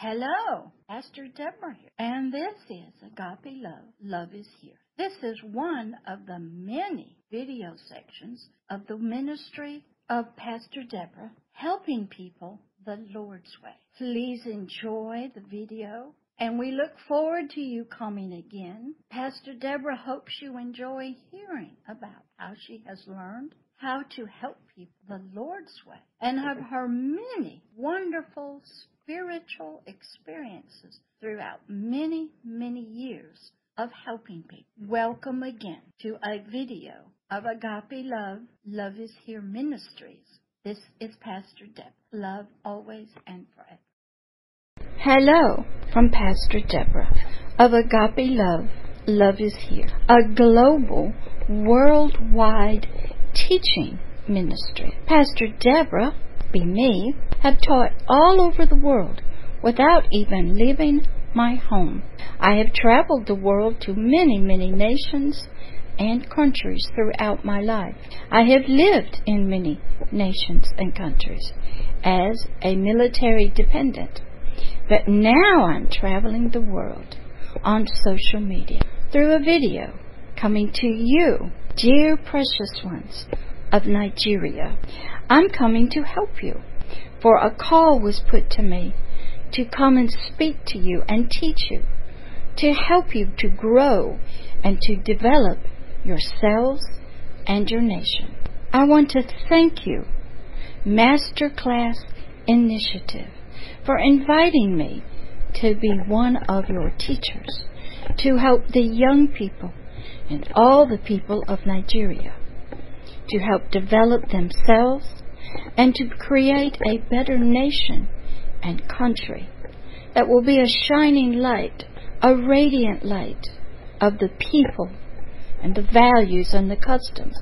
Hello, Pastor Deborah here, and this is Agape Love. Love is here. This is one of the many video sections of the ministry of Pastor Deborah helping people the Lord's way. Please enjoy the video and we look forward to you coming again. Pastor Deborah hopes you enjoy hearing about how she has learned how to help people the Lord's way and of her many wonderful spiritual experiences throughout many, many years of helping people. Welcome again to a video of Agape Love, Love is Here Ministries. This is Pastor Deb. Love always and forever. Hello from Pastor Deborah of Agape Love, Love is Here, a global, worldwide teaching ministry. Pastor Deborah be me, have taught all over the world without even leaving my home. I have traveled the world to many, many nations and countries throughout my life. I have lived in many nations and countries as a military dependent. But now I'm traveling the world on social media through a video coming to you, dear precious ones of Nigeria. I'm coming to help you. For a call was put to me to come and speak to you and teach you, to help you to grow and to develop yourselves and your nation. I want to thank you, Masterclass Initiative, for inviting me to be one of your teachers to help the young people and all the people of Nigeria to help develop themselves and to create a better nation and country that will be a shining light, a radiant light of the people and the values and the customs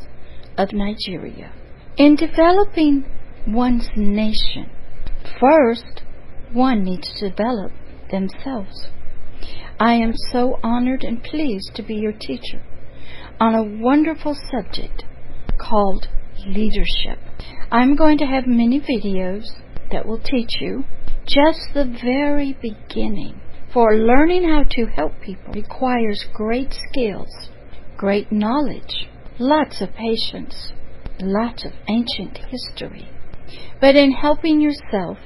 of Nigeria. In developing one's nation, first one needs to develop themselves. I am so honored and pleased to be your teacher on a wonderful subject called leadership. I'm going to have many videos that will teach you just the very beginning. For learning how to help people requires great skills, great knowledge, lots of patience, lots of ancient history. But in helping yourself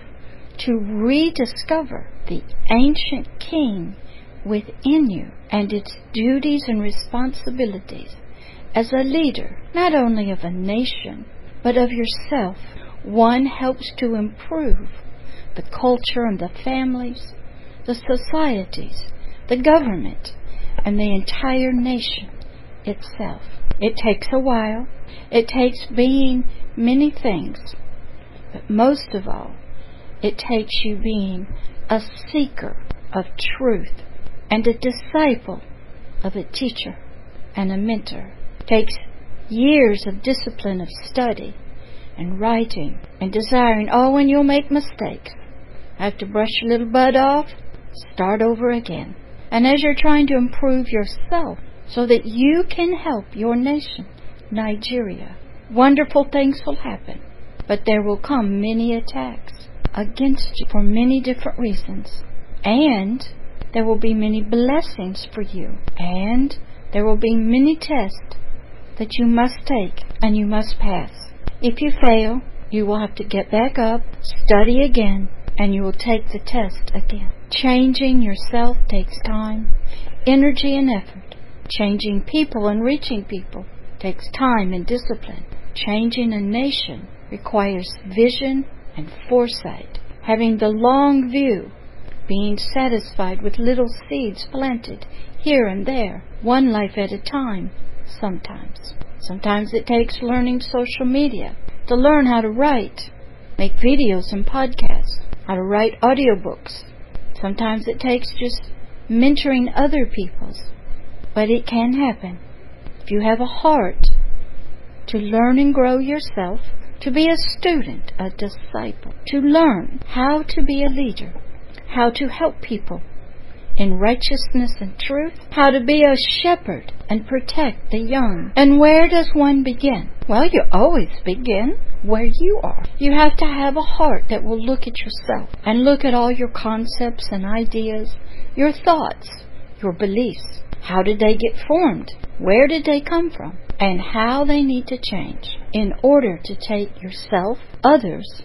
to rediscover the ancient king within you and its duties and responsibilities as a leader, not only of a nation, but of yourself. One helps to improve the culture and the families, the societies, the government, and the entire nation itself. It takes a while. It takes being many things. But most of all, it takes you being a seeker of truth and a disciple of a teacher and a mentor takes years of discipline of study and writing and desiring, oh, and you'll make mistakes. Have to brush your little butt off, start over again. And as you're trying to improve yourself so that you can help your nation, Nigeria, wonderful things will happen. But there will come many attacks against you for many different reasons. And there will be many blessings for you. And there will be many tests that you must take and you must pass. If you fail, you will have to get back up, study again, and you will take the test again. Changing yourself takes time, energy, and effort. Changing people and reaching people takes time and discipline. Changing a nation requires vision and foresight, having the long view, being satisfied with little seeds planted here and there, one life at a time, sometimes. Sometimes it takes learning social media to learn how to write, make videos and podcasts, how to write audiobooks. Sometimes it takes just mentoring other people's. But it can happen. If you have a heart to learn and grow yourself, to be a student, a disciple, to learn how to be a leader, how to help people in righteousness and truth, how to be a shepherd and protect the young. And where does one begin? Well, you always begin where you are. You have to have a heart that will look at yourself and look at all your concepts and ideas, your thoughts, your beliefs. How did they get formed? Where did they come from? And how they need to change in order to take yourself, others,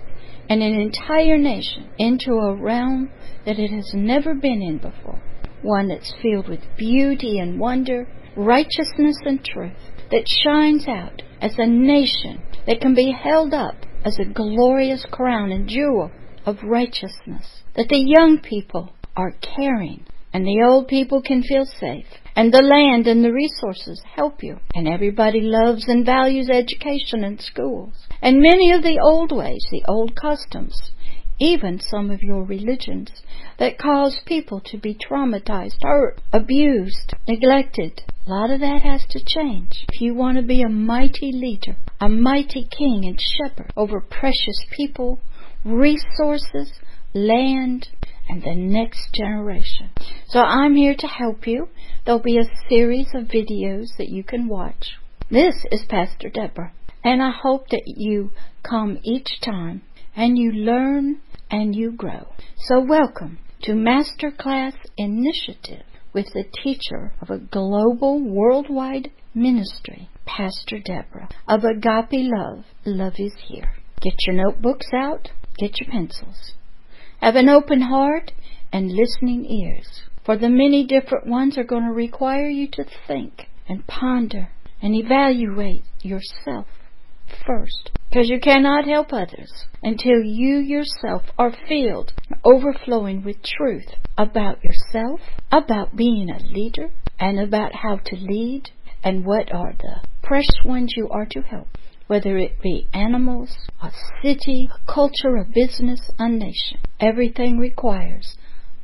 and an entire nation into a realm that it has never been in before. One that's filled with beauty and wonder, righteousness and truth, that shines out as a nation that can be held up as a glorious crown and jewel of righteousness, that the young people are caring and the old people can feel safe and the land and the resources help you. And everybody loves and values education and schools. And many of the old ways, the old customs, even some of your religions that cause people to be traumatized, hurt, abused, neglected. A lot of that has to change. If you want to be a mighty leader, a mighty king and shepherd over precious people, resources, land, and the next generation. So I'm here to help you. There'll be a series of videos that you can watch. This is Pastor Deborah, and I hope that you come each time and you learn and you grow. So welcome to Masterclass Initiative with the teacher of a global worldwide ministry, Pastor Deborah of Agape Love. Love is here. Get your notebooks out, get your pencils. Have an open heart and listening ears, for the many different ones are going to require you to think and ponder and evaluate yourself first, because you cannot help others until you yourself are filled, overflowing with truth about yourself, about being a leader, and about how to lead, and what are the precious ones you are to help whether it be animals, a city, a culture, a business, a nation. Everything requires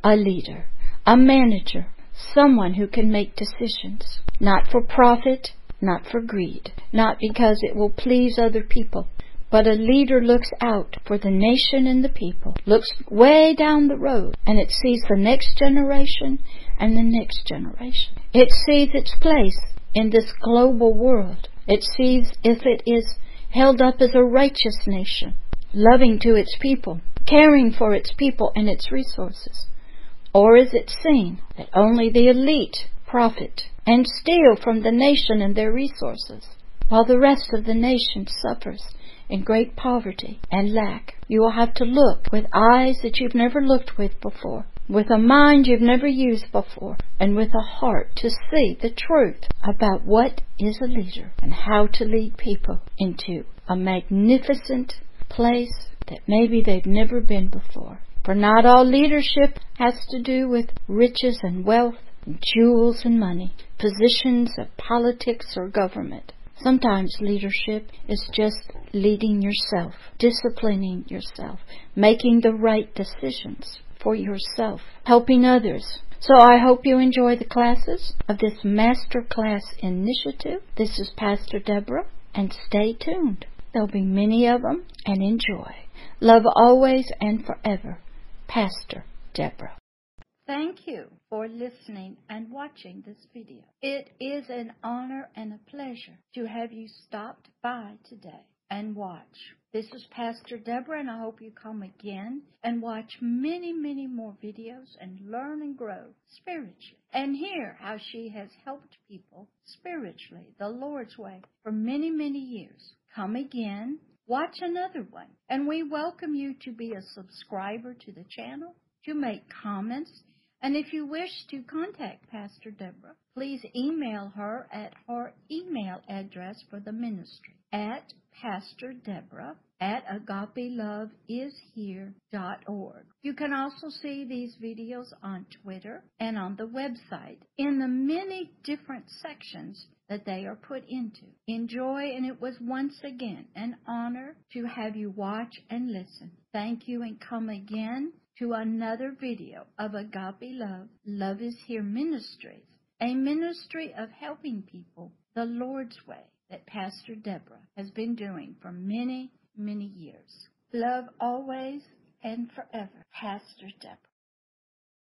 a leader, a manager, someone who can make decisions, not for profit, not for greed, not because it will please other people, but a leader looks out for the nation and the people, looks way down the road, and it sees the next generation and the next generation. It sees its place in this global world. It sees if it is held up as a righteous nation, loving to its people, caring for its people and its resources. Or is it seen that only the elite profit and steal from the nation and their resources, while the rest of the nation suffers in great poverty and lack? You will have to look with eyes that you've never looked with before with a mind you've never used before, and with a heart to see the truth about what is a leader and how to lead people into a magnificent place that maybe they've never been before. For not all leadership has to do with riches and wealth, jewels and money, positions of politics or government. Sometimes leadership is just leading yourself, disciplining yourself, making the right decisions for yourself, helping others. So I hope you enjoy the classes of this Master Class Initiative. This is Pastor Deborah, and stay tuned. There'll be many of them, and enjoy. Love always and forever. Pastor Deborah. Thank you for listening and watching this video. It is an honor and a pleasure to have you stopped by today and watch. This is Pastor Deborah, and I hope you come again and watch many, many more videos and learn and grow spiritually and hear how she has helped people spiritually, the Lord's way, for many, many years. Come again, watch another one, and we welcome you to be a subscriber to the channel, to make comments, and if you wish to contact Pastor Deborah, please email her at her email address for the ministry at Pastor Deborah at agapeloveishere.org. You can also see these videos on Twitter and on the website in the many different sections that they are put into. Enjoy, and it was once again an honor to have you watch and listen. Thank you, and come again to another video of Agape Love. Love is Here Ministries, a ministry of helping people the Lord's way that Pastor Deborah has been doing for many, many years. Love always and forever, Pastor Deborah.